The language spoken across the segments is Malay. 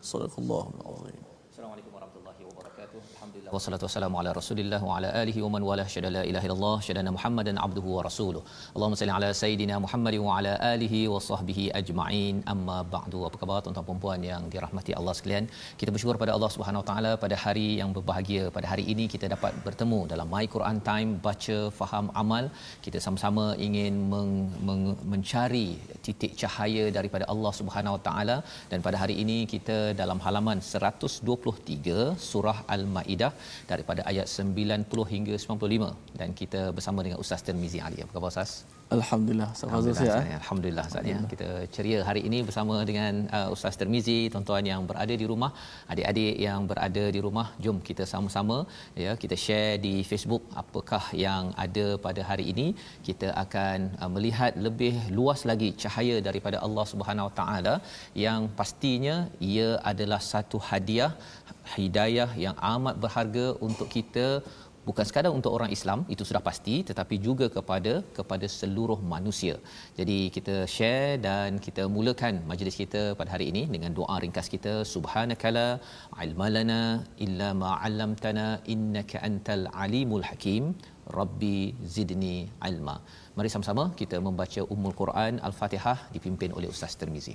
Sadaqallahul Azim. Alhamdulillah wassalatu wassalamu ala Rasulillah wa ala alihi wa man wala syada la ilaha illallah syadana Muhammadan abduhu wa rasuluh. Allahumma salli ala sayidina Muhammad wa ala alihi wa sahbihi ajma'in. Amma ba'du. Apa khabar tuan-tuan dan puan yang dirahmati Allah sekalian? Kita bersyukur pada Allah Subhanahu wa taala pada hari yang berbahagia pada hari ini kita dapat bertemu dalam My Quran Time baca faham amal. Kita sama-sama ingin meng, meng, mencari titik cahaya daripada Allah Subhanahu wa taala dan pada hari ini kita dalam halaman 123 surah Al-Maidah daripada ayat 90 hingga 95 dan kita bersama dengan Ustaz Tirmizi Ali. Apa khabar Ustaz? Alhamdulillah Alhamdulillah, Ustaz, ya. Alhamdulillah ya. Kita ceria hari ini bersama dengan uh, Ustaz Termizi, tuan-tuan yang berada di rumah, adik-adik yang berada di rumah, jom kita sama-sama ya kita share di Facebook apakah yang ada pada hari ini. Kita akan uh, melihat lebih luas lagi cahaya daripada Allah Subhanahu Wa Taala yang pastinya ia adalah satu hadiah hidayah yang amat berharga untuk kita bukan sekadar untuk orang Islam itu sudah pasti tetapi juga kepada kepada seluruh manusia. Jadi kita share dan kita mulakan majlis kita pada hari ini dengan doa ringkas kita subhanakala ilmalana illa ma 'allamtana innaka antal alimul hakim rabbi zidni ilma. Mari sama-sama kita membaca Ummul Quran Al-Fatihah dipimpin oleh Ustaz Tirmizi.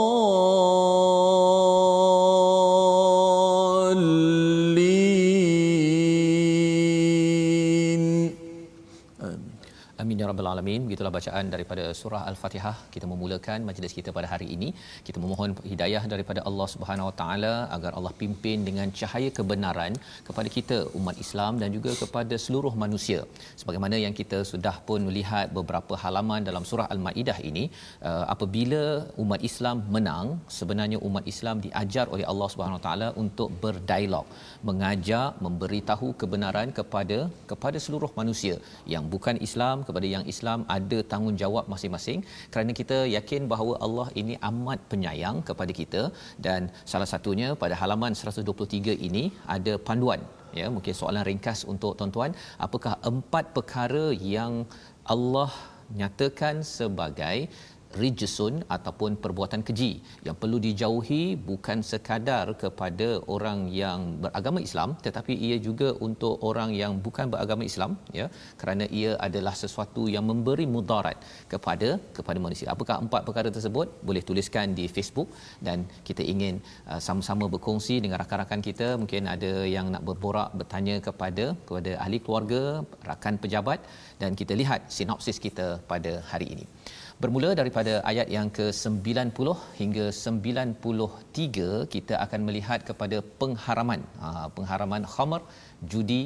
Alamin. Begitulah bacaan daripada surah Al-Fatihah. Kita memulakan majlis kita pada hari ini. Kita memohon hidayah daripada Allah Subhanahu Wa Taala agar Allah pimpin dengan cahaya kebenaran kepada kita umat Islam dan juga kepada seluruh manusia. Sebagaimana yang kita sudah pun melihat beberapa halaman dalam surah Al-Maidah ini, uh, apabila umat Islam menang, sebenarnya umat Islam diajar oleh Allah Subhanahu Wa Taala untuk berdialog, mengajak, memberitahu kebenaran kepada kepada seluruh manusia yang bukan Islam kepada yang Islam ada tanggungjawab masing-masing. Kerana kita yakin bahawa Allah ini amat penyayang kepada kita. Dan salah satunya pada halaman 123 ini ada panduan ya mungkin soalan ringkas untuk tuan-tuan. Apakah empat perkara yang Allah nyatakan sebagai rijsun ataupun perbuatan keji yang perlu dijauhi bukan sekadar kepada orang yang beragama Islam tetapi ia juga untuk orang yang bukan beragama Islam ya. Kerana ia adalah sesuatu yang memberi mudarat kepada kepada manusia. Apakah empat perkara tersebut? Boleh tuliskan di Facebook. Dan kita ingin uh, sama-sama berkongsi dengan rakan-rakan kita. Mungkin ada yang nak berborak bertanya kepada kepada ahli keluarga, rakan pejabat. Dan kita lihat sinopsis kita pada hari ini bermula daripada ayat yang ke-90 hingga 93 kita akan melihat kepada pengharaman. Ha, pengharaman khamar judi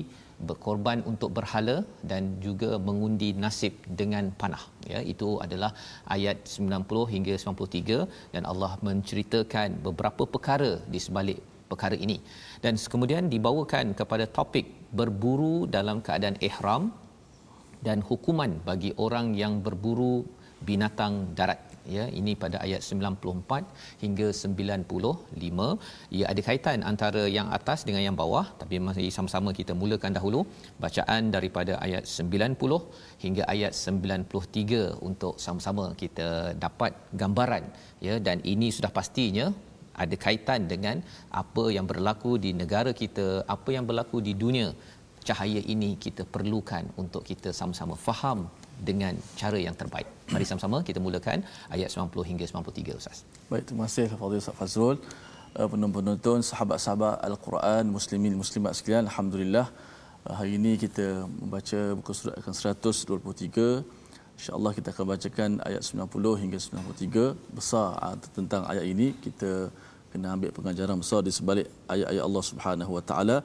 berkorban untuk berhala dan juga mengundi nasib dengan panah. Ya itu adalah ayat 90 hingga 93 dan Allah menceritakan beberapa perkara di sebalik perkara ini. Dan kemudian dibawakan kepada topik berburu dalam keadaan ihram dan hukuman bagi orang yang berburu binatang darat ya. Ini pada ayat 94 hingga 95 ia ada kaitan antara yang atas dengan yang bawah tapi masih sama-sama kita mulakan dahulu bacaan daripada ayat 90 hingga ayat 93 untuk sama-sama kita dapat gambaran ya. Dan ini sudah pastinya ada kaitan dengan apa yang berlaku di negara kita apa yang berlaku di dunia. Cahaya ini kita perlukan untuk kita sama-sama faham dengan cara yang terbaik. Mari sama-sama kita mulakan ayat 90 hingga 93 Ustaz. Baik, terima kasih Fadil Ustaz Fazrul. Uh, penonton-penonton, sahabat-sahabat Al-Quran, muslimin muslimat sekalian, alhamdulillah uh, hari ini kita membaca buku surat ke-123. Insya-Allah kita akan bacakan ayat 90 hingga 93 besar uh, tentang ayat ini kita kena ambil pengajaran besar di sebalik ayat-ayat Allah Subhanahu Wa Taala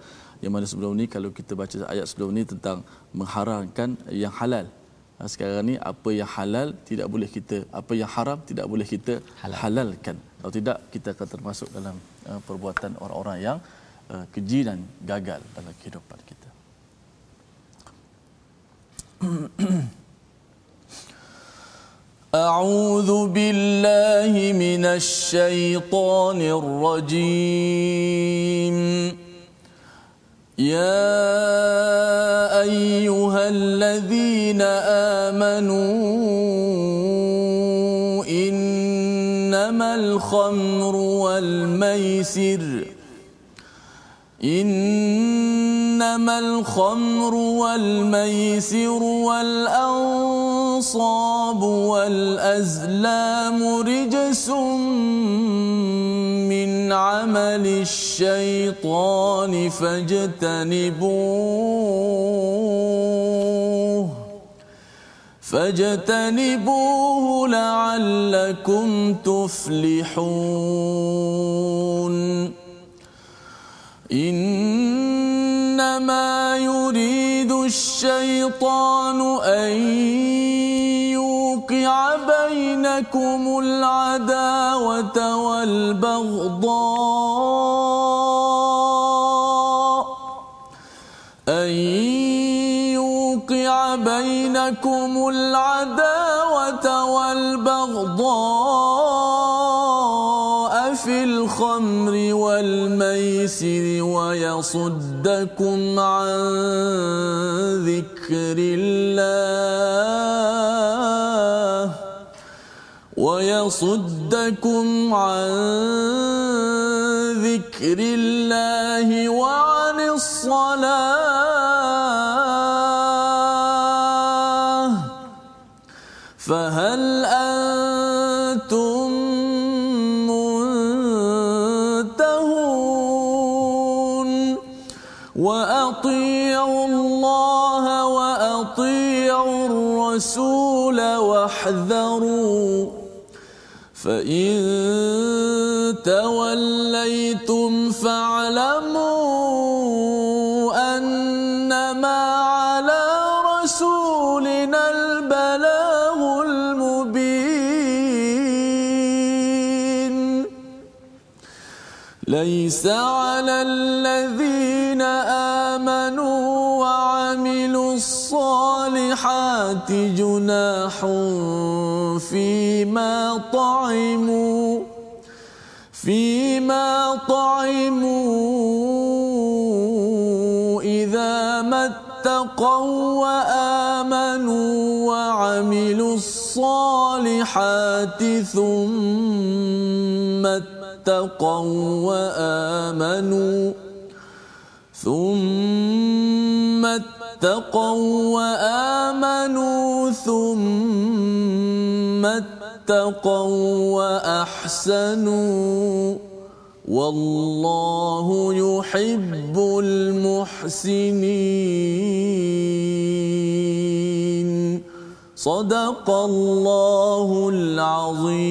yang mana sebelum ni kalau kita baca ayat sebelum ni tentang mengharamkan yang halal Ha, sekarang ni apa yang halal tidak boleh kita apa yang haram tidak boleh kita halal. halalkan kalau tidak kita akan termasuk dalam uh, perbuatan orang-orang yang uh, keji dan gagal dalam kehidupan kita أعوذ بالله من الشيطان الرجيم يا أيها الذين آمنوا إنما الخمر والميسر إنما الخمر والميسر والأنصاب والأزلام رجس عمل الشيطان فاجتنبوه. فاجتنبوه لعلكم تفلحون. إنما يريد الشيطان أن بينكم العداوة والبغضاء. أن يوقع بينكم العداوة والبغضاء في الخمر والميسر ويصدكم عن ذكر الله. ويصدكم عن ذكر الله وعن الصلاة. فهل أنتم منتهون؟ وأطيعوا الله وأطيعوا الرسول واحذروا فإن توليتم فاعلموا أنما على رسولنا البلاغ المبين ليس على الذين الصالحات جناح فيما طعموا فيما طعموا إذا ما اتقوا وآمنوا وعملوا الصالحات ثم اتقوا وآمنوا ثم اتقوا وآمنوا ثم اتقوا وأحسنوا والله يحب المحسنين. صدق الله العظيم.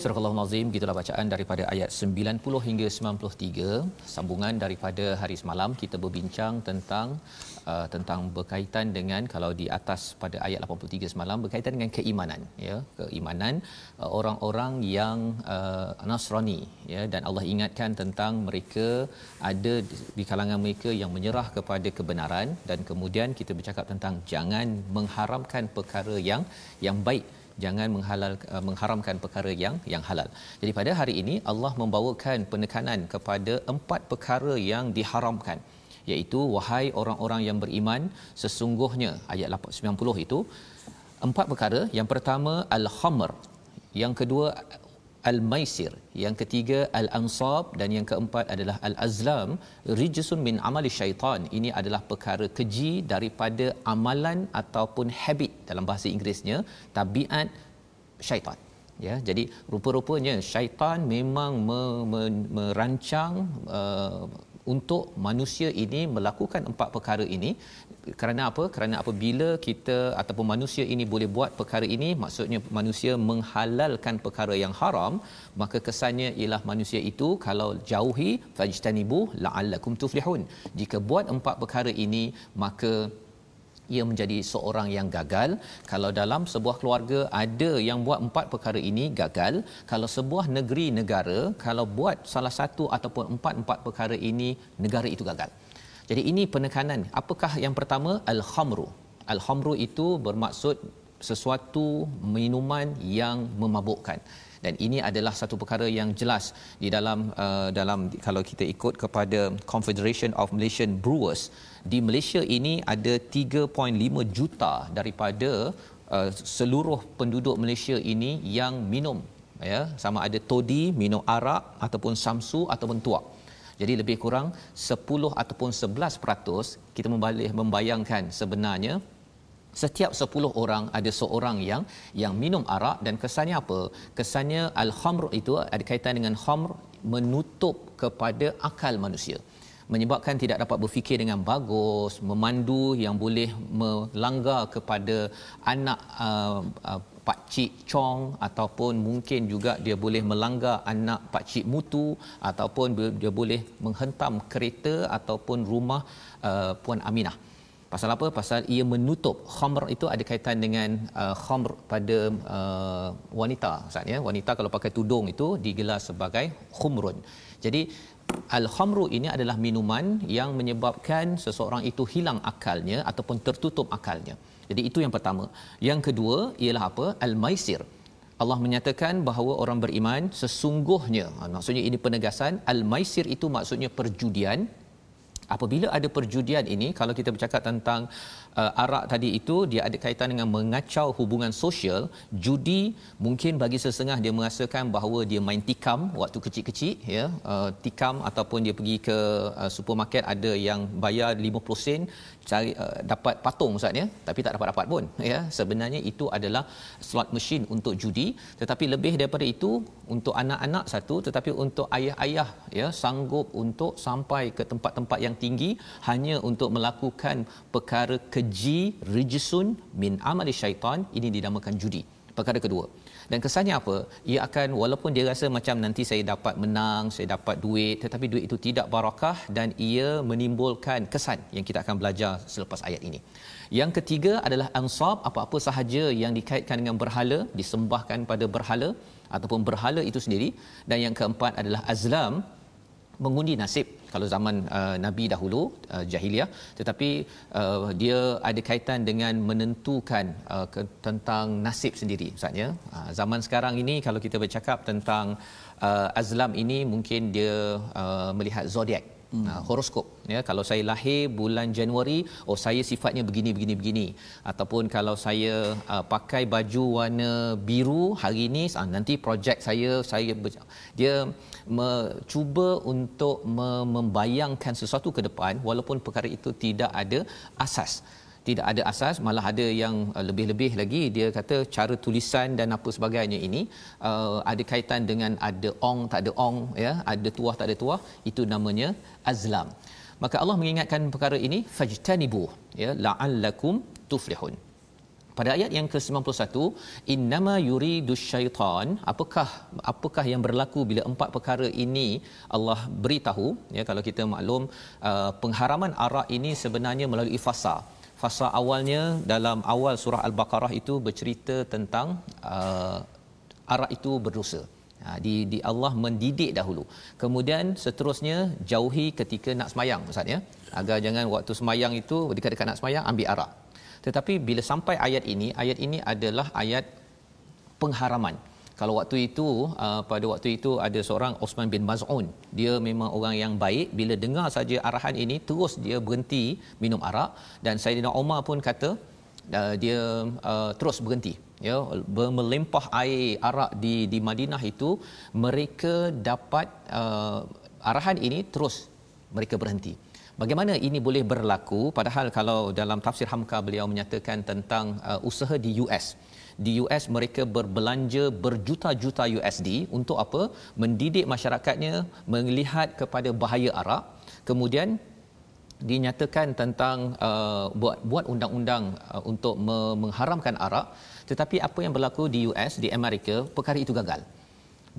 Surah Al-Azim gitulah bacaan daripada ayat 90 hingga 93 sambungan daripada hari semalam kita berbincang tentang uh, tentang berkaitan dengan kalau di atas pada ayat 83 semalam berkaitan dengan keimanan ya. Keimanan uh, orang-orang yang uh, Nasrani ya. Dan Allah ingatkan tentang mereka ada di kalangan mereka yang menyerah kepada kebenaran dan kemudian kita bercakap tentang jangan mengharamkan perkara yang yang baik jangan menghalal uh, mengharamkan perkara yang yang halal. Jadi pada hari ini Allah membawakan penekanan kepada empat perkara yang diharamkan. Iaitu wahai orang-orang yang beriman sesungguhnya ayat 90 itu empat perkara. Yang pertama al-khamr. Yang kedua al-maisir yang ketiga al-ansab dan yang keempat adalah al-azlam. Rijsun min amali syaitan. Ini adalah perkara keji daripada amalan ataupun habit dalam bahasa Inggerisnya tabiat syaitan. Ya jadi rupa-rupanya syaitan memang me- me- merancang uh, untuk manusia ini melakukan empat perkara ini kerana apa? Kerana apabila kita ataupun manusia ini boleh buat perkara ini maksudnya manusia menghalalkan perkara yang haram maka kesannya ialah manusia itu kalau jauhi fajtanibu la'allakum tuflihun. Jika buat empat perkara ini maka ia menjadi seorang yang gagal. Kalau dalam sebuah keluarga ada yang buat empat perkara ini gagal. Kalau sebuah negeri negara kalau buat salah satu ataupun empat-empat perkara ini negara itu gagal jadi ini penekanan. Apakah yang pertama? Al-khamru. Al-khamru itu bermaksud sesuatu minuman yang memabukkan. Dan ini adalah satu perkara yang jelas di dalam uh, dalam kalau kita ikut kepada Confederation of Malaysian Brewers. Di Malaysia ini ada 3.5 juta daripada uh, seluruh penduduk Malaysia ini yang minum ya. Sama ada todi minum arak ataupun samsu ataupun tuak jadi lebih kurang 10 ataupun 11% kita membayangkan sebenarnya setiap 10 orang ada seorang yang yang minum arak. Dan kesannya apa? Kesannya al-khamr itu ada kaitan dengan khamr menutup kepada akal manusia. Menyebabkan tidak dapat berfikir dengan bagus memandu yang boleh melanggar kepada anak uh, uh, pak cik chong ataupun mungkin juga dia boleh melanggar anak pak cik mutu ataupun dia boleh menghentam kereta ataupun rumah uh, puan Aminah Pasal apa? Pasal ia menutup khamr itu ada kaitan dengan uh, khamr pada uh, wanita. Maksudnya wanita kalau pakai tudung itu digelar sebagai khumrun. Jadi al-khamru ini adalah minuman yang menyebabkan seseorang itu hilang akalnya ataupun tertutup akalnya. Jadi itu yang pertama. Yang kedua ialah apa? Al-maisir. Allah menyatakan bahawa orang beriman sesungguhnya maksudnya ini penegasan al-maisir itu maksudnya perjudian apabila ada perjudian ini kalau kita bercakap tentang uh, arak tadi itu dia ada kaitan dengan mengacau hubungan sosial. Judi mungkin bagi sesetengah dia merasakan bahawa dia main tikam waktu kecil-kecil ya. Uh, tikam ataupun dia pergi ke uh, supermarket ada yang bayar 50 sen cari uh, dapat patung ustaz ya. Tapi tak dapat dapat pun ya. Sebenarnya itu adalah slot machine untuk judi. Tetapi lebih daripada itu untuk anak-anak satu tetapi untuk ayah-ayah ya sanggup untuk sampai ke tempat-tempat yang tinggi hanya untuk melakukan perkara keji rijsun min amali syaitan. Ini dinamakan judi perkara kedua. Dan kesannya apa? Ia akan walaupun dia rasa macam nanti saya dapat menang saya dapat duit tetapi duit itu tidak barakah dan ia menimbulkan kesan yang kita akan belajar selepas ayat ini. Yang ketiga adalah ansab apa-apa sahaja yang dikaitkan dengan berhala disembahkan pada berhala ataupun berhala itu sendiri. Dan yang keempat adalah azlam mengundi nasib kalau zaman uh, nabi dahulu uh, jahiliah tetapi uh, dia ada kaitan dengan menentukan uh, ke, tentang nasib sendiri maksudnya. Uh, zaman sekarang ini kalau kita bercakap tentang uh, azlam ini mungkin dia uh, melihat zodiak hmm. uh, horoskop. Ya kalau saya lahir bulan Januari oh saya sifatnya begini begini begini. Ataupun kalau saya uh, pakai baju warna biru hari ini uh, nanti projek saya saya dia mencuba untuk membayangkan sesuatu ke depan walaupun perkara itu tidak ada asas tidak ada asas malah ada yang uh, lebih-lebih lagi dia kata cara tulisan dan apa sebagainya ini uh, ada kaitan dengan ada ong tak ada ong ya ada tuah tak ada tuah itu namanya azlam. Maka Allah mengingatkan perkara ini fajtanibu ya la'allakum tuflihun. Pada ayat yang ke-91 innama yuridu syaitan apakah apakah yang berlaku bila empat perkara ini Allah beritahu? Ya kalau kita maklum uh, pengharaman arak ini sebenarnya melalui fasa fasa awalnya dalam awal surah al-baqarah itu bercerita tentang uh, arak itu berdosa Ha, di di Allah mendidik dahulu. Kemudian seterusnya jauhi ketika nak semayang Ustaz ya. Agar jangan waktu semayang itu dekat-dekat nak semayang ambil arak. Tetapi bila sampai ayat ini, ayat ini adalah ayat pengharaman. Kalau waktu itu uh, pada waktu itu ada seorang Osman bin Maz'un. Dia memang orang yang baik. Bila dengar saja arahan ini terus dia berhenti minum arak. Dan Saidina Umar pun kata uh, dia uh, terus berhenti. Ya melimpah air arak di di Madinah itu mereka dapat uh, arahan ini terus mereka berhenti. Bagaimana ini boleh berlaku? Padahal kalau dalam tafsir Hamka beliau menyatakan tentang uh, usaha di US di US mereka berbelanja berjuta-juta USD untuk apa? Mendidik masyarakatnya melihat kepada bahaya arak. Kemudian dinyatakan tentang uh, buat buat undang-undang uh, untuk me- mengharamkan arak. Tetapi apa yang berlaku di US di Amerika perkara itu gagal.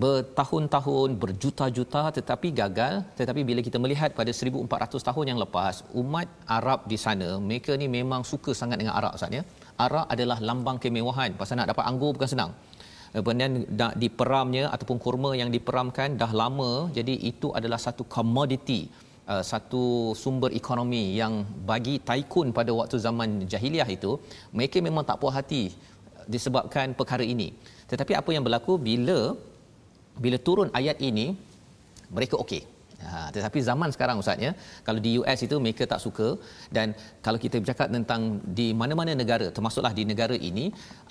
Bertahun-tahun berjuta-juta tetapi gagal. Tetapi bila kita melihat pada 1400 tahun yang lepas umat Arab di sana mereka ni memang suka sangat dengan arak Ustaz ya arak adalah lambang kemewahan. Pasal nak dapat anggur bukan senang. Kemudian nak diperamnya ataupun kurma yang diperamkan dah lama jadi itu adalah satu komoditi uh, satu sumber ekonomi yang bagi taikun pada waktu zaman jahiliah itu mereka memang tak puas hati disebabkan perkara ini. Tetapi apa yang berlaku? Bila bila turun ayat ini mereka okey Ha, tetapi zaman sekarang ustaz ya kalau di US itu mereka tak suka. Dan kalau kita bercakap tentang di mana-mana negara termasuklah di negara ini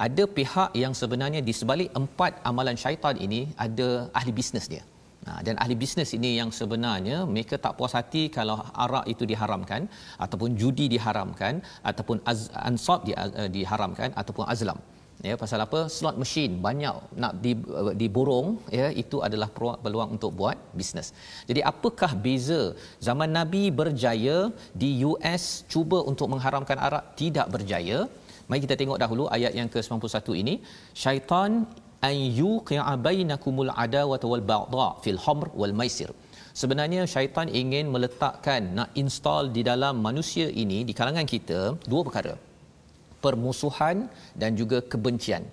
ada pihak yang sebenarnya di sebalik empat amalan syaitan ini ada ahli bisnes dia. Ha, dan ahli bisnes ini yang sebenarnya mereka tak puas hati kalau arak itu diharamkan ataupun judi diharamkan ataupun az, ansab di, uh, diharamkan ataupun azlam ya pasal apa slot machine banyak nak di diborong ya itu adalah peluang untuk buat bisnes. Jadi apakah beza zaman Nabi berjaya di US cuba untuk mengharamkan arak tidak berjaya? Mari kita tengok dahulu ayat yang ke-91 ini. Syaitan an yuqi'a bainakumul adawata wal baghdha fil hamr wal maisir. Sebenarnya syaitan ingin meletakkan nak install di dalam manusia ini di kalangan kita dua perkara permusuhan dan juga kebencian.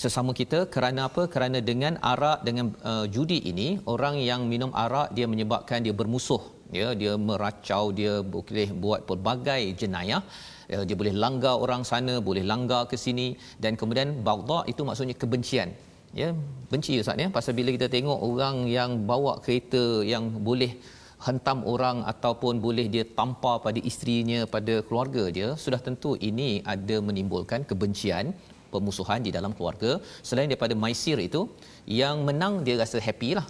Sesama kita kerana apa? Kerana dengan arak dengan uh, judi ini orang yang minum arak dia menyebabkan dia bermusuh. Ya dia meracau dia boleh buat pelbagai jenayah. Ya, dia boleh langgar orang sana boleh langgar ke sini. Dan kemudian baghdha itu maksudnya kebencian. Ya benci ustaz ya? Pasal bila kita tengok orang yang bawa kereta yang boleh hentam orang ataupun boleh dia tampar pada isterinya pada keluarga dia sudah tentu ini ada menimbulkan kebencian pemusuhan di dalam keluarga. Selain daripada maisir itu yang menang dia rasa happy lah.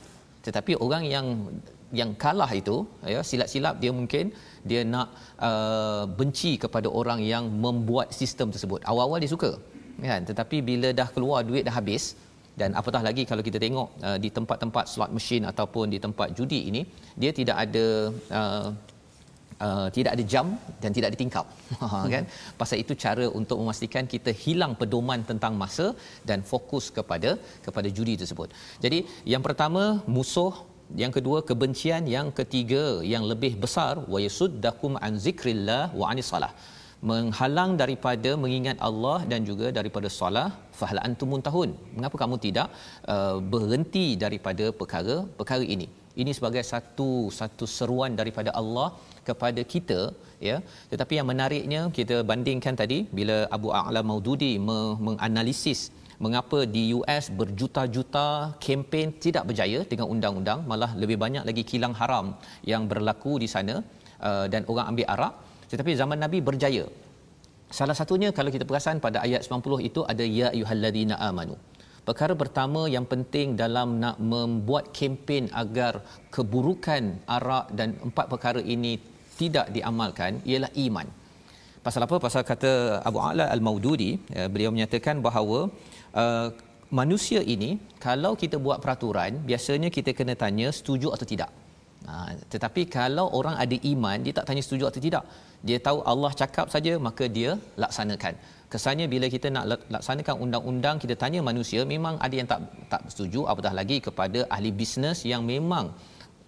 Tetapi orang yang yang kalah itu ya silap-silap dia mungkin dia nak uh, benci kepada orang yang membuat sistem tersebut. Awal-awal dia suka kan? Tetapi bila dah keluar duit dah habis dan apatah lagi kalau kita tengok uh, di tempat-tempat slot machine ataupun di tempat judi ini dia tidak ada uh, uh, tidak ada jam dan tidak ada tingkap. Hmm. kan? Pasal itu cara untuk memastikan kita hilang pedoman tentang masa dan fokus kepada kepada judi tersebut. Jadi yang pertama musuh. Yang kedua kebencian. Yang ketiga yang lebih besar wa yasuddakum an zikrillah wa anis salah menghalang daripada mengingat Allah dan juga daripada solat fahal antum tahun. Mengapa kamu tidak uh, berhenti daripada perkara perkara ini? Ini sebagai satu satu seruan daripada Allah kepada kita ya. Tetapi yang menariknya kita bandingkan tadi bila Abu A'la Maududi menganalisis mengapa di US berjuta-juta kempen tidak berjaya dengan undang-undang malah lebih banyak lagi kilang haram yang berlaku di sana uh, dan orang ambil arak tetapi zaman nabi berjaya. Salah satunya kalau kita perasan pada ayat 90 itu ada ya ayyuhallazina amanu. Perkara pertama yang penting dalam nak membuat kempen agar keburukan arak dan empat perkara ini tidak diamalkan ialah iman. Pasal apa? Pasal kata Abu Ala Al-Maududi ya, beliau menyatakan bahawa uh, manusia ini kalau kita buat peraturan biasanya kita kena tanya setuju atau tidak ha, tetapi kalau orang ada iman dia tak tanya setuju atau tidak. Dia tahu Allah cakap saja maka dia laksanakan. Kesannya bila kita nak laksanakan undang-undang kita tanya manusia memang ada yang tak tak setuju? Apatah lagi kepada ahli bisnes yang memang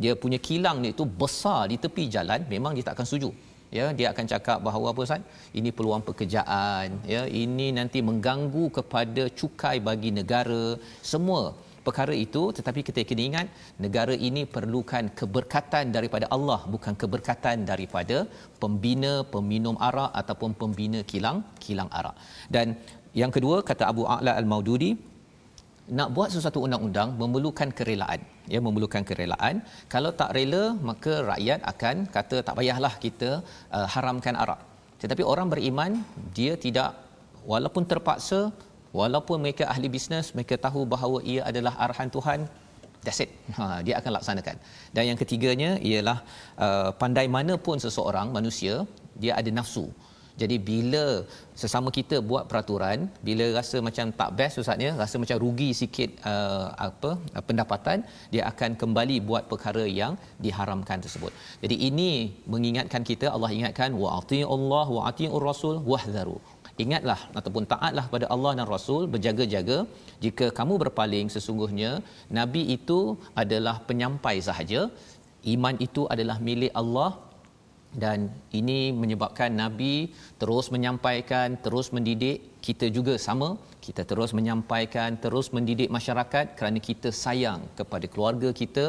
dia punya kilang ni itu besar di tepi jalan memang dia tak akan setuju. Ya dia akan cakap bahawa apa Ustaz? Ini peluang pekerjaan ya ini nanti mengganggu kepada cukai bagi negara. Semua perkara itu tetapi kita kena ingat negara ini perlukan keberkatan daripada Allah bukan keberkatan daripada pembina peminum arak ataupun pembina kilang kilang arak. Dan yang kedua kata Abu A'la Al-Maududi nak buat sesuatu undang-undang memerlukan kerelaan. Ya memerlukan kerelaan. Kalau tak rela maka rakyat akan kata tak payahlah kita uh, haramkan arak. Tetapi orang beriman dia tidak walaupun terpaksa walaupun mereka ahli bisnes mereka tahu bahawa ia adalah arahan Tuhan that's it ha, dia akan laksanakan dan yang ketiganya ialah uh, pandai mana pun seseorang manusia dia ada nafsu jadi bila sesama kita buat peraturan, bila rasa macam tak best ustaznya, rasa macam rugi sikit uh, apa uh, pendapatan, dia akan kembali buat perkara yang diharamkan tersebut. Jadi ini mengingatkan kita Allah ingatkan wa Allah wa atiur rasul wahdharu. Ingatlah ataupun taatlah pada Allah dan Rasul berjaga-jaga. Jika kamu berpaling sesungguhnya nabi itu adalah penyampai sahaja. Iman itu adalah milik Allah. Dan ini menyebabkan nabi terus menyampaikan terus mendidik kita juga sama. Kita terus menyampaikan terus mendidik masyarakat kerana kita sayang kepada keluarga kita.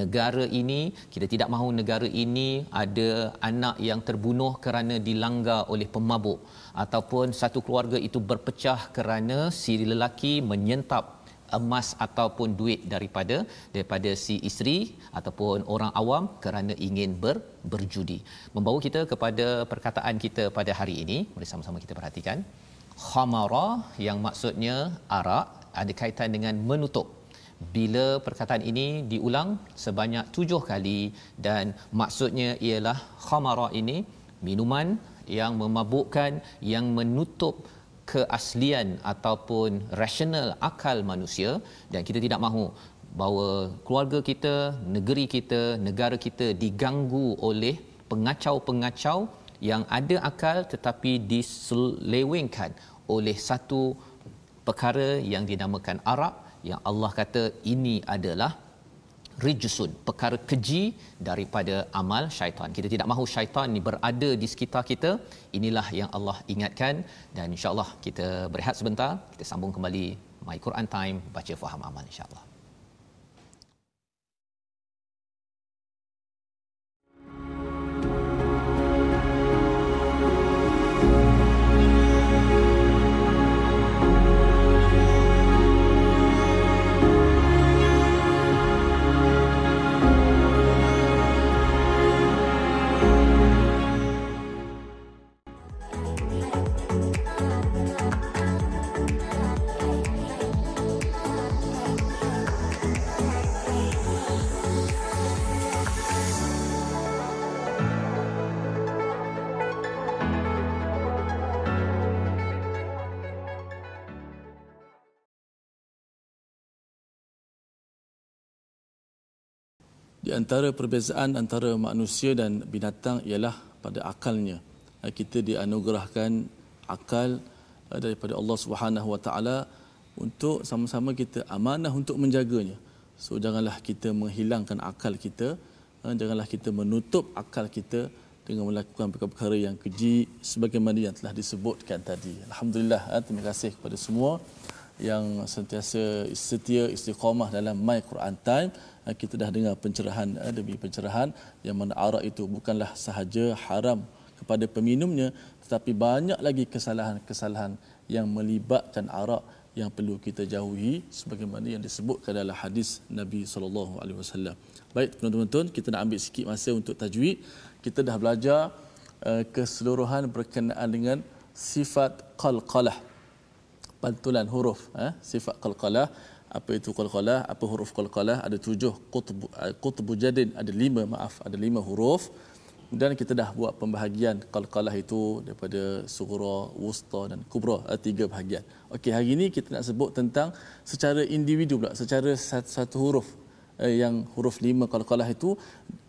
Negara ini kita tidak mahu negara ini ada anak yang terbunuh kerana dilanggar oleh pemabuk ataupun satu keluarga itu berpecah kerana si lelaki menyentap emas ataupun duit daripada daripada si isteri ataupun orang awam kerana ingin ber, berjudi. Membawa kita kepada perkataan kita pada hari ini, mari sama-sama kita perhatikan. Khamara yang maksudnya arak ada kaitan dengan menutup. Bila perkataan ini diulang sebanyak tujuh kali dan maksudnya ialah khamara ini minuman yang memabukkan yang menutup keaslian ataupun rasional akal manusia. Dan kita tidak mahu bahawa keluarga kita, negeri kita, negara kita diganggu oleh pengacau-pengacau yang ada akal tetapi diselewengkan oleh satu perkara yang dinamakan arak yang Allah kata ini adalah rijsun perkara keji daripada amal syaitan. Kita tidak mahu syaitan ni berada di sekitar kita. Inilah yang Allah ingatkan. Dan insyaallah kita berehat sebentar. Kita sambung kembali my Quran time baca faham amal insyaallah Di antara perbezaan antara manusia dan binatang ialah pada akalnya. Eh, kita dianugerahkan akal eh, daripada Allah Subhanahu Wa Taala untuk sama-sama kita amanah untuk menjaganya. So janganlah kita menghilangkan akal kita, eh, janganlah kita menutup akal kita dengan melakukan perkara-perkara yang keji sebagaimana yang telah disebutkan tadi. Alhamdulillah, terima kasih kepada semua yang sentiasa setia istiqamah dalam My Quran Time ah, kita dah dengar pencerahan ah, demi pencerahan yang mana arak itu bukanlah sahaja haram kepada peminumnya tetapi banyak lagi kesalahan-kesalahan yang melibatkan arak yang perlu kita jauhi sebagaimana yang disebutkan dalam hadis Nabi sallallahu alaihi wasallam. Baik tuan-tuan, kita nak ambil sikit masa untuk tajwid. kita dah belajar uh, keseluruhan berkenaan dengan sifat qalqalah pantulan huruf eh? sifat qalqalah. Apa itu qalqalah? Apa huruf qalqalah? Ada tujuh. Qutb qutb jadid ada lima maaf ada lima huruf. Dan kita dah buat pembahagian qalqalah itu daripada sughra wusta dan kubra eh, tiga bahagian. Okey hari ini kita nak sebut tentang secara individu pula secara satu, satu huruf. Eh, yang huruf lima qalqalah itu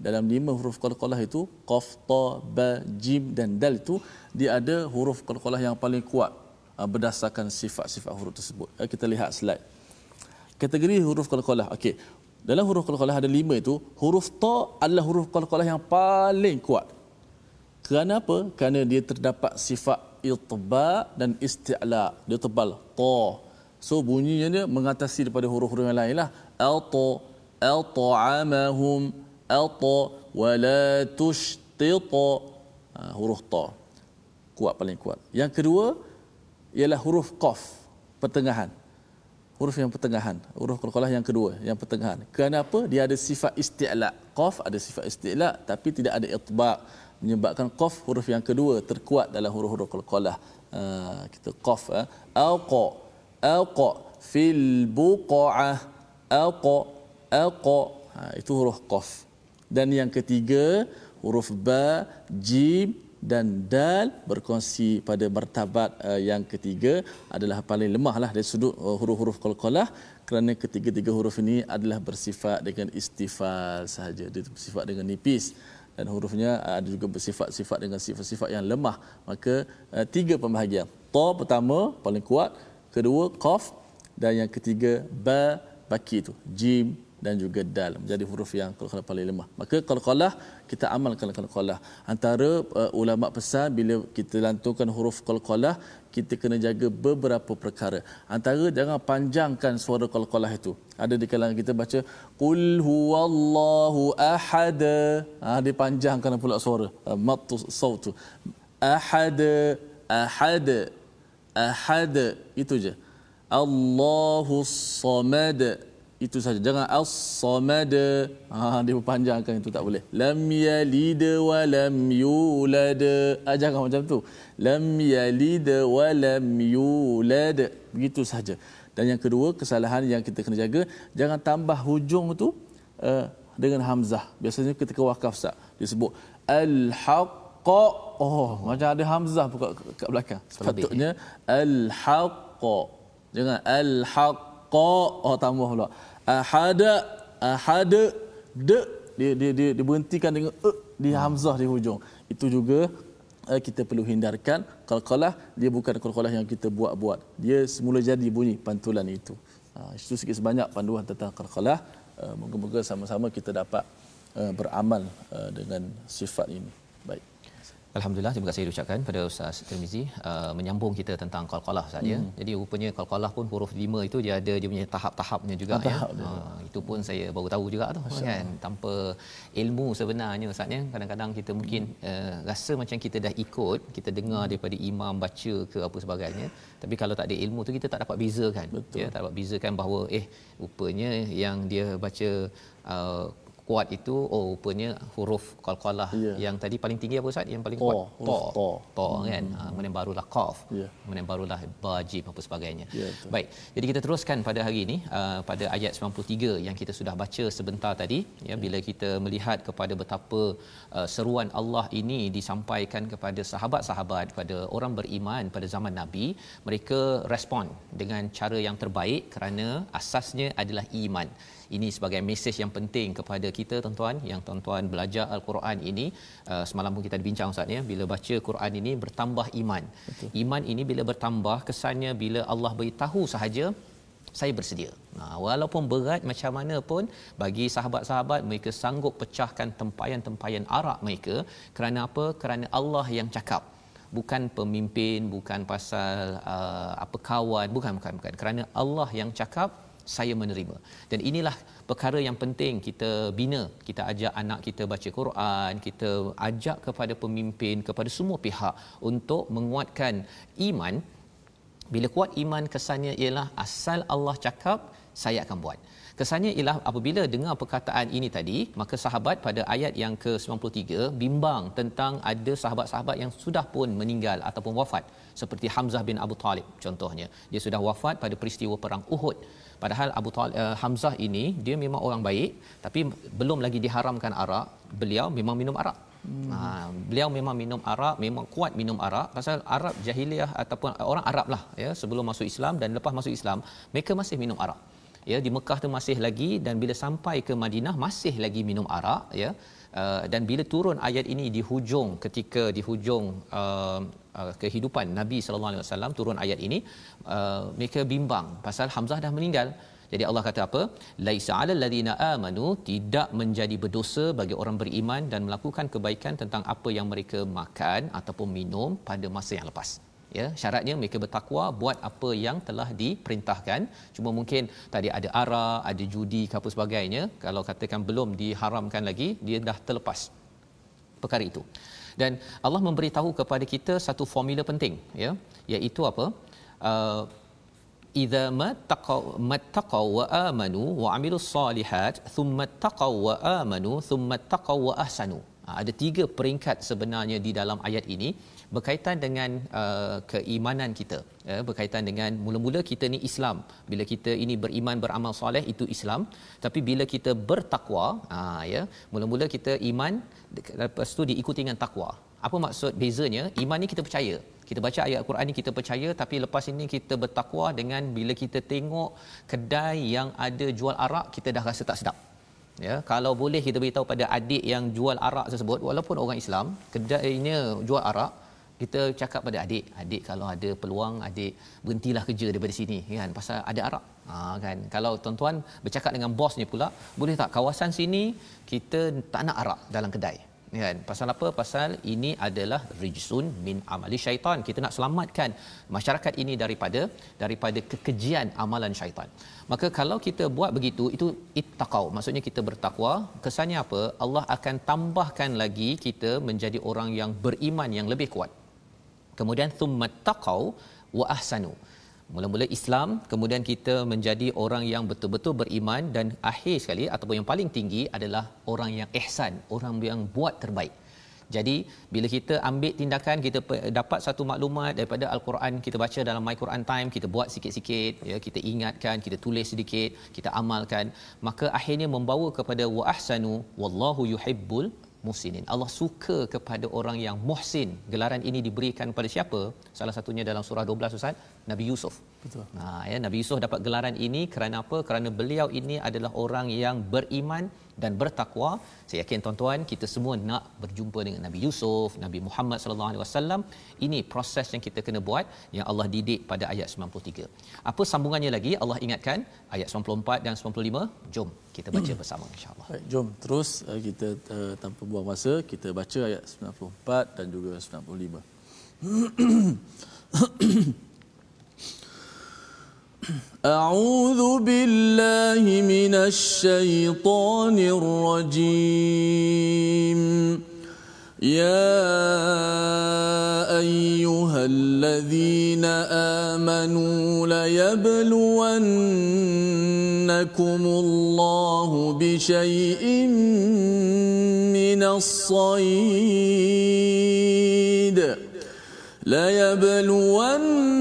dalam lima huruf qalqalah itu qaf ta ba jim dan dal itu dia ada huruf qalqalah yang paling kuat berdasarkan sifat-sifat huruf tersebut. Uh, kita lihat slide. Kategori huruf qalqalah. Okey. Dalam huruf qalqalah ada lima itu, huruf ta adalah huruf qalqalah yang paling kuat. Kerana apa? Kerana dia terdapat sifat itba dan isti'la. Dia tebal. Ta. So bunyinya dia mengatasi daripada huruf-huruf yang lain lah. Al-ta, al-ta'amahum, al-ta, wala tushtita. Ha, huruf ta. Kuat paling kuat. Yang kedua, ialah huruf qaf pertengahan. Huruf yang pertengahan huruf qalqalah yang kedua yang pertengahan. Kenapa dia ada sifat isti'la. Qaf ada sifat isti'la tapi tidak ada itba menyebabkan qaf huruf yang kedua terkuat dalam huruf-huruf qalqalah uh, kita qaf uh, alqa alqa fil buqa'ah alqa alqa. Ha, itu huruf qaf. Dan yang ketiga huruf ba jim dan dal berkongsi pada martabat uh, yang ketiga adalah paling lemah lah dari sudut uh, huruf-huruf qalqalah kerana ketiga-tiga huruf ini adalah bersifat dengan istifal sahaja. Dia bersifat dengan nipis dan hurufnya uh, ada juga bersifat-sifat dengan sifat-sifat yang lemah. Maka tiga pembahagian. Ta pertama paling kuat. Kedua qaf. Dan yang ketiga ba baki itu. Jim dan juga dal. Menjadi huruf yang qalqalah paling lemah. Maka qalqalah kita amalkan qalqalah. Antara uh, ulama pesan bila kita lantunkan huruf qalqalah kita kena jaga beberapa perkara. Antara jangan panjangkan suara qalqalah itu. Ada di kalangan kita baca qul huwallahu ahad. Ah ha, dipanjangkan pula suara. Uh, Mattu sautu. Ahad ahad ahad itu je. Allahu samad itu saja. Jangan as-samad. Ha dia panjangkan itu tak boleh. Lam yalid wa lam yulad. Ah, jangan macam tu. Lam yalid wa lam yulad. Begitu saja. Dan yang kedua kesalahan yang kita kena jaga jangan tambah hujung tu uh, dengan hamzah. Biasanya ketika wakaf sah disebut al-haqq. Oh macam ada hamzah kat, kat belakang. Sepatutnya al-haqq. Jangan al-haqq oh tambah pula. Ahada ahada de dia dia dia, dia berhentikan dengan e di hamzah di hujung. Itu juga uh, kita perlu hindarkan qalqalah. Dia bukan qalqalah yang kita buat-buat. Dia semula jadi bunyi pantulan itu. Uh, itu sikit sebanyak panduan tentang qalqalah. Uh, moga-moga sama-sama kita dapat uh, beramal uh, dengan sifat ini Alhamdulillah terima kasih diucapkan pada Ustaz Tirmizi uh, menyambung kita tentang qalqalah saja. Ya. Hmm. Jadi rupanya qalqalah pun huruf lima itu dia ada dia punya tahap-tahapnya juga ya. tahap ya. Uh, itu pun saya baru tahu juga tu kan tanpa ilmu sebenarnya Ustaz ya. Kadang-kadang kita mungkin uh, rasa macam kita dah ikut, kita dengar hmm. daripada imam baca ke apa sebagainya, tapi kalau tak ada ilmu tu kita tak dapat bezakan. Betul. Ya, tak dapat bezakan bahawa eh rupanya yang dia baca uh, kuat itu oh rupanya huruf qalqalah yeah. yang tadi paling tinggi apa Ustaz? Yang paling kuat? Ta ta ta kan? Hmm. ha, kemudian barulah qaf. Yeah. kemudian barulah bajib apa sebagainya. Yeah, baik. Jadi kita teruskan pada hari ini uh, pada ayat 93 yang kita sudah baca sebentar tadi ya yeah. bila kita melihat kepada betapa uh, seruan Allah ini disampaikan kepada sahabat-sahabat kepada orang beriman pada zaman nabi mereka respon dengan cara yang terbaik kerana asasnya adalah iman ini sebagai mesej yang penting kepada kita tuan-tuan yang tuan-tuan belajar al-Quran ini uh, semalam pun kita bincang ustaz ya bila baca Quran ini bertambah iman. Betul. Iman ini bila bertambah kesannya bila Allah beritahu sahaja saya bersedia. Nah, walaupun berat macam mana pun bagi sahabat-sahabat mereka sanggup pecahkan tempayan-tempayan arak mereka kerana apa? Kerana Allah yang cakap. Bukan pemimpin, bukan pasal uh, apa kawan, bukan bukan bukan. Kerana Allah yang cakap, saya menerima. Dan inilah perkara yang penting kita bina. Kita ajak anak kita baca Quran, kita ajak kepada pemimpin, kepada semua pihak untuk menguatkan iman. Bila kuat iman kesannya ialah asal Allah cakap saya akan buat kesannya ialah apabila dengar perkataan ini tadi maka sahabat pada ayat yang ke-93 bimbang tentang ada sahabat-sahabat yang sudah pun meninggal ataupun wafat seperti Hamzah bin Abu Talib contohnya. Dia sudah wafat pada peristiwa perang Uhud. Padahal Abu Talib, uh, Hamzah ini dia memang orang baik tapi belum lagi diharamkan arak beliau memang minum arak. Hmm. Ha, beliau memang minum arak, memang kuat minum arak. Pasal Arab jahiliah ataupun orang Arab lah ya sebelum masuk Islam dan lepas masuk Islam mereka masih minum arak ya di Mekah tu masih lagi dan bila sampai ke Madinah masih lagi minum arak ya. Uh, dan bila turun ayat ini di hujung ketika di hujung uh, kehidupan Nabi sallallahu alaihi wasallam turun ayat ini uh, mereka bimbang pasal Hamzah dah meninggal. Jadi Allah kata apa? Laisa alal ladina amanu tidak menjadi berdosa bagi orang beriman dan melakukan kebaikan tentang apa yang mereka makan ataupun minum pada masa yang lepas ya syaratnya mereka bertakwa buat apa yang telah diperintahkan. Cuma mungkin tadi ada ara ada judi ke apa sebagainya kalau katakan belum diharamkan lagi dia dah terlepas perkara itu. Dan Allah memberitahu kepada kita satu formula penting ya iaitu apa? Uh, idza mattaqaw wa amanu wa amilus solihat thumma taqaw wa amanu thumma taqaw wa ahsanu. Ha, ada tiga peringkat sebenarnya di dalam ayat ini berkaitan dengan uh, keimanan kita. Ya berkaitan dengan mula-mula kita ni Islam. Bila kita ini beriman beramal soleh itu Islam. Tapi bila kita bertakwa ha ya mula-mula kita iman lepas tu diikuti dengan takwa. Apa maksud bezanya? Iman ni kita percaya. Kita baca ayat Al-Quran ni kita percaya tapi lepas ini kita bertakwa dengan bila kita tengok kedai yang ada jual arak kita dah rasa tak sedap. Ya kalau boleh kita beritahu pada adik yang jual arak tersebut walaupun orang Islam kedainya jual arak kita cakap pada adik adik kalau ada peluang adik berhentilah kerja daripada sini kan? Pasal ada arak ha, kan? Kalau tuan-tuan bercakap dengan bosnya pula boleh tak kawasan sini kita tak nak arak dalam kedai? Kan? Pasal apa? Pasal ini adalah rijsun min amali syaitan. Kita nak selamatkan masyarakat ini daripada daripada kekejian amalan syaitan. Maka kalau kita buat begitu itu ittaqau. Maksudnya kita bertakwa. Kesannya apa? Allah akan tambahkan lagi kita menjadi orang yang beriman yang lebih kuat kemudian thumma taqau wa ahsanu. Mula-mula Islam kemudian kita menjadi orang yang betul-betul beriman dan akhir sekali ataupun yang paling tinggi adalah orang yang ihsan orang yang buat terbaik. Jadi bila kita ambil tindakan kita dapat satu maklumat daripada al-Quran kita baca dalam my Quran time kita buat sikit-sikit ya kita ingatkan kita tulis sedikit kita amalkan maka akhirnya membawa kepada wa ahsanu wallahu yuhibbul muhsinin. Allah suka kepada orang yang muhsin. Gelaran ini diberikan kepada siapa? Salah satunya dalam surah 12 Ustaz, Nabi Yusuf. Betul. Ha ya Nabi Yusuf dapat gelaran ini kerana apa? Kerana beliau ini adalah orang yang beriman dan bertakwa. Saya yakin tuan-tuan kita semua nak berjumpa dengan Nabi Yusuf, Nabi Muhammad sallallahu alaihi wasallam. Ini proses yang kita kena buat yang Allah didik pada ayat 93. Apa sambungannya lagi? Allah ingatkan ayat 94 dan 95. Jom kita baca bersama insya-Allah. Baik, jom terus uh, kita uh, tanpa buang masa kita baca ayat 94 dan juga 95. أعوذ بالله من الشيطان الرجيم. يا أيها الذين آمنوا ليبلونكم الله بشيء من الصيد. ليبلون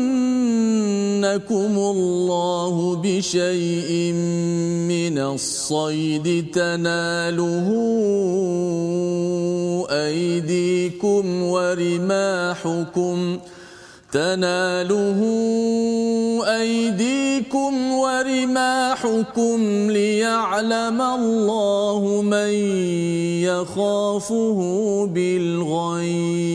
يَنْصُرَنَّكُمُ اللَّهُ بِشَيْءٍ مِّنَ الصَّيْدِ تَنَالُهُ أَيْدِيكُمْ وَرِمَاحُكُمْ تناله أيديكم ورماحكم ليعلم الله من يخافه بالغيب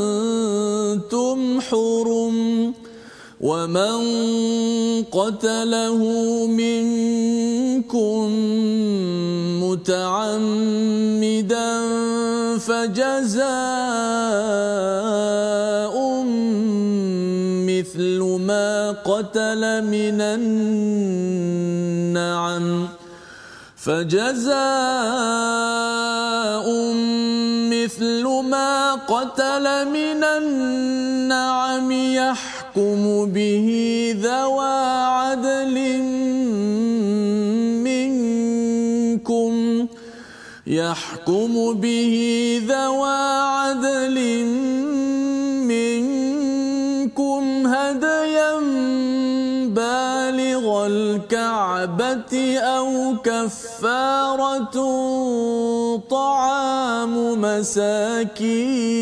ومن قتله منكم متعمدا فجزاء مثل ما قتل من النعم فجزاء مثل ما قتل من النعم يحكم به ذوى عدل منكم. يحكم به ذوى عدل منكم. هديا بالغ الكعبة أو كفارة طعام مساكين.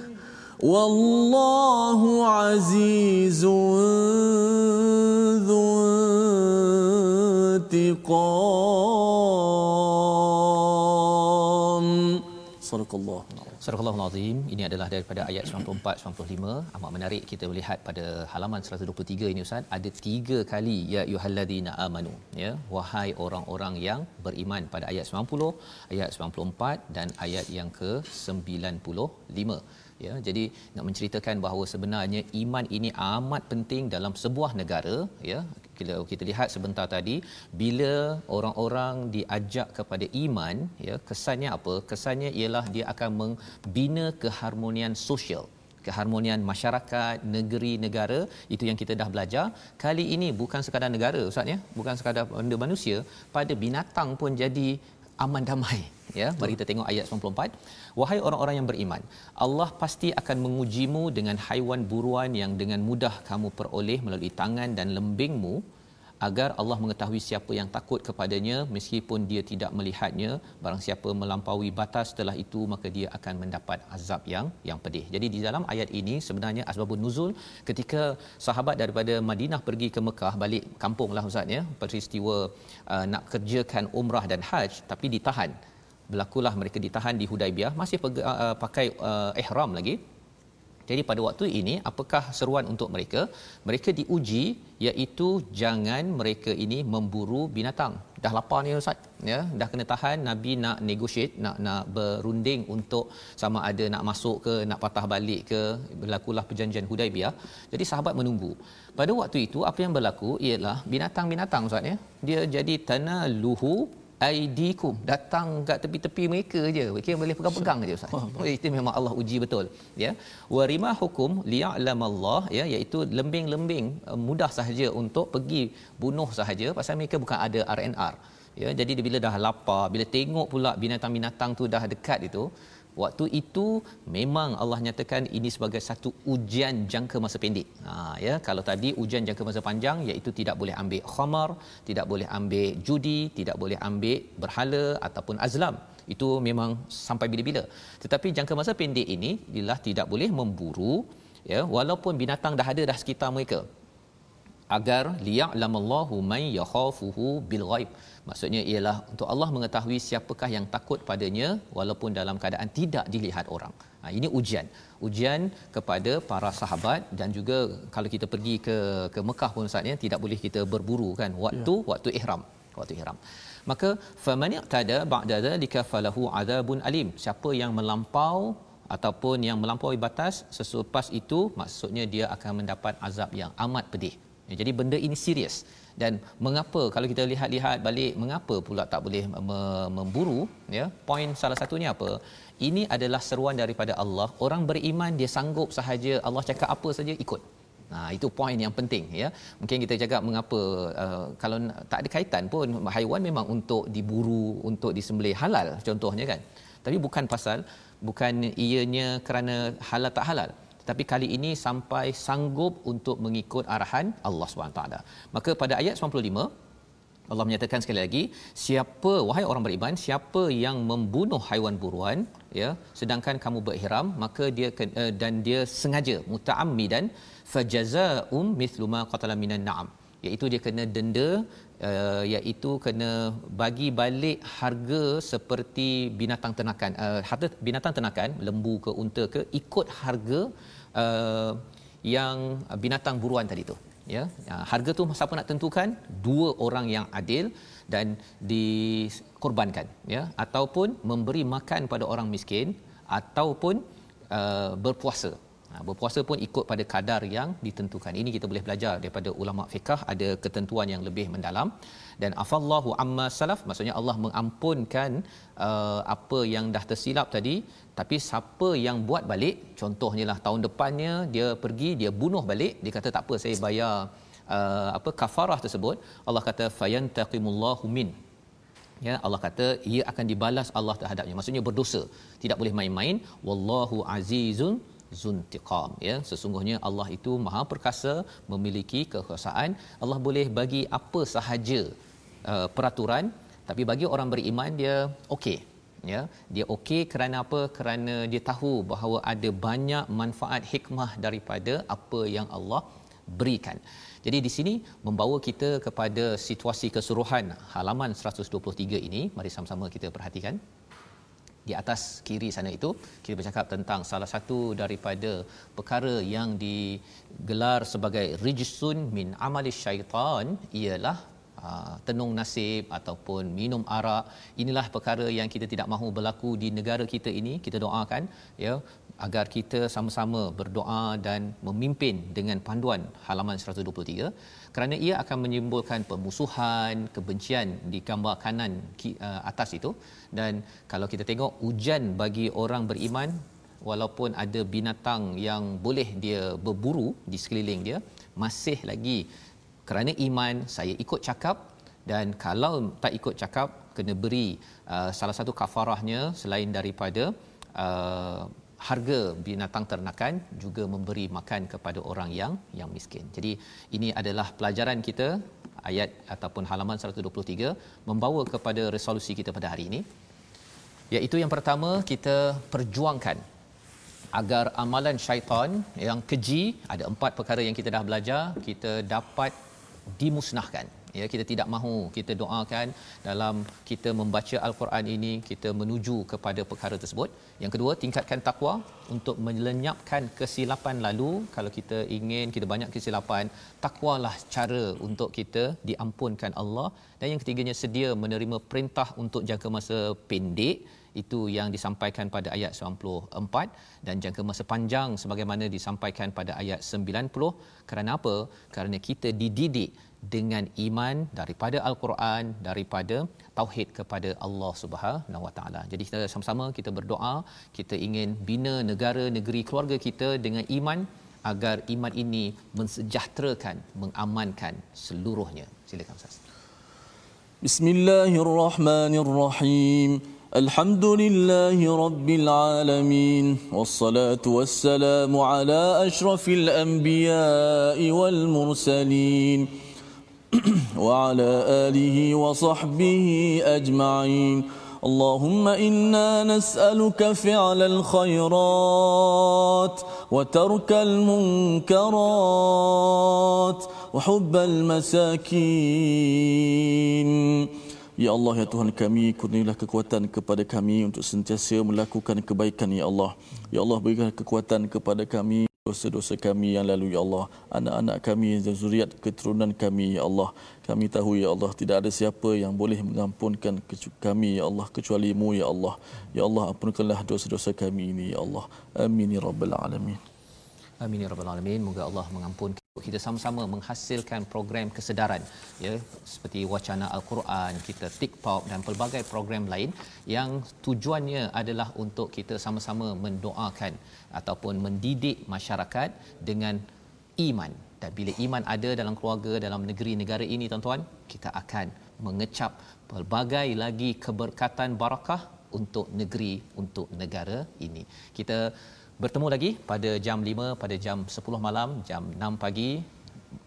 والله عزيز ذو انتقام صدق الله Surah Al-Azim ini adalah daripada ayat 94 95 amat menarik kita melihat pada halaman 123 ini ustaz ada tiga kali ya ayyuhallazina amanu ya wahai orang-orang yang beriman pada ayat 90 ayat 94 dan ayat yang ke 95 ya jadi nak menceritakan bahawa sebenarnya iman ini amat penting dalam sebuah negara ya. Kita kita lihat sebentar tadi bila orang-orang diajak kepada iman ya kesannya apa? Kesannya ialah dia akan membina keharmonian sosial keharmonian masyarakat negeri negara. Itu yang kita dah belajar. Kali ini bukan sekadar negara ustaz ya. Bukan sekadar benda manusia. Pada binatang pun jadi aman damai ya. Mari kita tengok ayat 94 wahai orang-orang yang beriman Allah pasti akan mengujimu dengan haiwan buruan yang dengan mudah kamu peroleh melalui tangan dan lembingmu agar Allah mengetahui siapa yang takut kepadanya meskipun dia tidak melihatnya. Barang siapa melampaui batas setelah itu maka dia akan mendapat azab yang yang pedih. Jadi di dalam ayat ini sebenarnya asbabun nuzul ketika sahabat daripada Madinah pergi ke Mekah balik kampung lah ustaz ya peristiwa uh, nak kerjakan umrah dan haj tapi ditahan. Berlakulah mereka ditahan di Hudaibiyah masih pega, uh, pakai uh, ihram lagi jadi pada waktu ini apakah seruan untuk mereka? Mereka diuji iaitu jangan mereka ini memburu binatang. Dah lapar ni ustaz, ya, dah kena tahan Nabi nak negotiate, nak nak berunding untuk sama ada nak masuk ke, nak patah balik ke, berlakulah perjanjian Hudaibiyah. Jadi sahabat menunggu. Pada waktu itu apa yang berlaku ialah binatang-binatang ustaz ya. Dia jadi tanah luhu aidikum datang kat tepi-tepi mereka je. Mereka boleh pegang-pegang je ustaz. Oh, itu memang Allah uji betul ya. Warima hukum liya'lamallah ya iaitu lembing-lembing eh, mudah sahaja untuk pergi bunuh sahaja pasal mereka bukan ada RNR ya. Jadi bila dah lapar bila tengok pula binatang-binatang tu dah dekat itu Waktu itu memang Allah nyatakan ini sebagai satu ujian jangka masa pendek. Ha ya, kalau tadi ujian jangka masa panjang iaitu tidak boleh ambil khamar, tidak boleh ambil judi, tidak boleh ambil berhala ataupun azlam. Itu memang sampai bila-bila. Tetapi jangka masa pendek ini ialah tidak boleh memburu ya walaupun binatang dah ada dah sekitar mereka agar liya'lamallahu man yakhafuhu bil ghaib. Maksudnya ialah untuk Allah mengetahui siapakah yang takut padanya walaupun dalam keadaan tidak dilihat orang. Ha, ini ujian. Ujian kepada para sahabat dan juga kalau kita pergi ke ke Mekah pun saatnya tidak boleh kita berburu kan. Waktu ya. waktu ihram waktu ihram. Maka faman yaqtada ba'da dzalika falahu adzabun alim. Siapa yang melampau ataupun yang melampaui batas selepas itu maksudnya dia akan mendapat azab yang amat pedih Ya, jadi benda ini serius. Dan mengapa kalau kita lihat-lihat balik mengapa pula tak boleh memburu ya? Poin salah satunya apa? Ini adalah seruan daripada Allah. Orang beriman dia sanggup sahaja Allah cakap apa saja ikut. Nah itu poin yang penting ya. Mungkin kita cakap mengapa uh, kalau tak ada kaitan pun haiwan memang untuk diburu, untuk disembelih halal contohnya kan. Tapi bukan pasal bukan ianya kerana halal tak halal tapi kali ini sampai sanggup untuk mengikut arahan Allah SWT. Maka pada ayat 95 Allah menyatakan sekali lagi siapa wahai orang beriman siapa yang membunuh haiwan buruan ya sedangkan kamu berihram maka dia uh, dan dia sengaja mutaammidan fajazaa'um mithlu ma qatala minan na'am iaitu dia kena denda uh, iaitu kena bagi balik harga seperti binatang ternakan uh, harta binatang ternakan lembu ke unta ke ikut harga yang binatang buruan tadi tu ya. Harga tu siapa nak tentukan? Dua orang yang adil dan dikorbankan ya. Ataupun memberi makan pada orang miskin ataupun uh, berpuasa. Ha, berpuasa pun ikut pada kadar yang ditentukan. Ini kita boleh belajar daripada ulama fiqh ada ketentuan yang lebih mendalam dan afallahu amma salaf maksudnya Allah mengampunkan uh, apa yang dah tersilap tadi. Tapi siapa yang buat balik contohnya lah tahun depannya dia pergi dia bunuh balik dia kata tak apa saya bayar uh, apa kafarah tersebut. Allah kata fayantaqimullahu min. Ya Allah kata ia akan dibalas Allah terhadapnya. Maksudnya berdosa tidak boleh main-main. Wallahu azizun zuntiqam ya. Sesungguhnya Allah itu maha perkasa memiliki kekuasaan. Allah boleh bagi apa sahaja uh, peraturan tapi bagi orang beriman dia okey ya. Dia okey kerana apa? Kerana dia tahu bahawa ada banyak manfaat hikmah daripada apa yang Allah berikan. Jadi di sini membawa kita kepada situasi keseluruhan halaman 123 ini. Mari sama-sama kita perhatikan di atas kiri sana itu kita bercakap tentang salah satu daripada perkara yang digelar sebagai rijsun min amali syaitan ialah uh, tenung nasib ataupun minum arak. Inilah perkara yang kita tidak mahu berlaku di negara kita ini. Kita doakan ya agar kita sama-sama berdoa dan memimpin dengan panduan halaman 123 kerana ia akan menimbulkan pemusuhan, kebencian di gambar kanan uh, atas itu. Dan kalau kita tengok hujan bagi orang beriman walaupun ada binatang yang boleh dia berburu di sekeliling dia masih lagi kerana iman saya ikut cakap. Dan kalau tak ikut cakap kena beri uh, salah satu kafarahnya selain daripada uh, harga binatang ternakan juga memberi makan kepada orang yang yang miskin. Jadi ini adalah pelajaran kita ayat ataupun halaman 123 membawa kepada resolusi kita pada hari ini. Iaitu yang pertama kita perjuangkan agar amalan syaitan yang keji ada empat perkara yang kita dah belajar kita dapat dimusnahkan ya kita tidak mahu kita doakan dalam kita membaca al-Quran ini kita menuju kepada perkara tersebut. Yang kedua tingkatkan takwa untuk melenyapkan kesilapan lalu. Kalau kita ingin kita banyak kesilapan takwalah cara untuk kita diampunkan Allah. Dan yang ketiganya sedia menerima perintah untuk jangka masa pendek. Itu yang disampaikan pada ayat 94 dan jangka masa panjang sebagaimana disampaikan pada ayat 90 kerana apa? Kerana kita dididik dengan iman daripada al-Quran daripada tauhid kepada Allah Subhanahu Wa Taala. Jadi kita sama-sama kita berdoa, kita ingin bina negara negeri keluarga kita dengan iman agar iman ini mensejahterakan, mengamankan seluruhnya. Silakan Ustaz. Bismillahirrahmanirrahim. الحمد لله رب العالمين والصلاة والسلام على أشرف الأنبياء والمرسلين وعلى آله وصحبه أجمعين اللهم إنا نسألك فعل الخيرات وترك المنكرات وحب المساكين Ya Allah, ya Tuhan kami, kurnialah kekuatan kepada kami untuk sentiasa melakukan kebaikan, Ya Allah. Ya Allah, berikan kekuatan kepada kami dosa-dosa kami yang lalu ya Allah. Anak-anak kami zuriat keturunan kami ya Allah. Kami tahu ya Allah tidak ada siapa yang boleh mengampunkan kami ya Allah kecuali mu ya Allah. Ya Allah ampunkanlah dosa-dosa kami ini ya Allah. Amin ya rabbal alamin amin ya rabbal alamin. Moga Allah mengampunkan kita sama-sama menghasilkan program kesedaran ya. Seperti wacana al-Quran kita TikTok dan pelbagai program lain yang tujuannya adalah untuk kita sama-sama mendoakan ataupun mendidik masyarakat dengan iman. Dan bila iman ada dalam keluarga dalam negeri negara ini tuan-tuan kita akan mengecap pelbagai lagi keberkatan barakah untuk negeri untuk negara ini. Kita bertemu lagi pada jam 5 pada jam 10 malam jam 6 pagi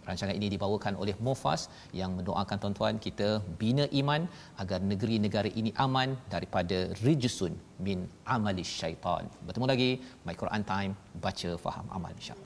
rancangan ini dibawakan oleh Mofas yang mendoakan tuan-tuan kita bina iman agar negeri negara ini aman daripada rijusun min amali syaitan. Bertemu lagi My Quran Time baca faham amal insya-Allah.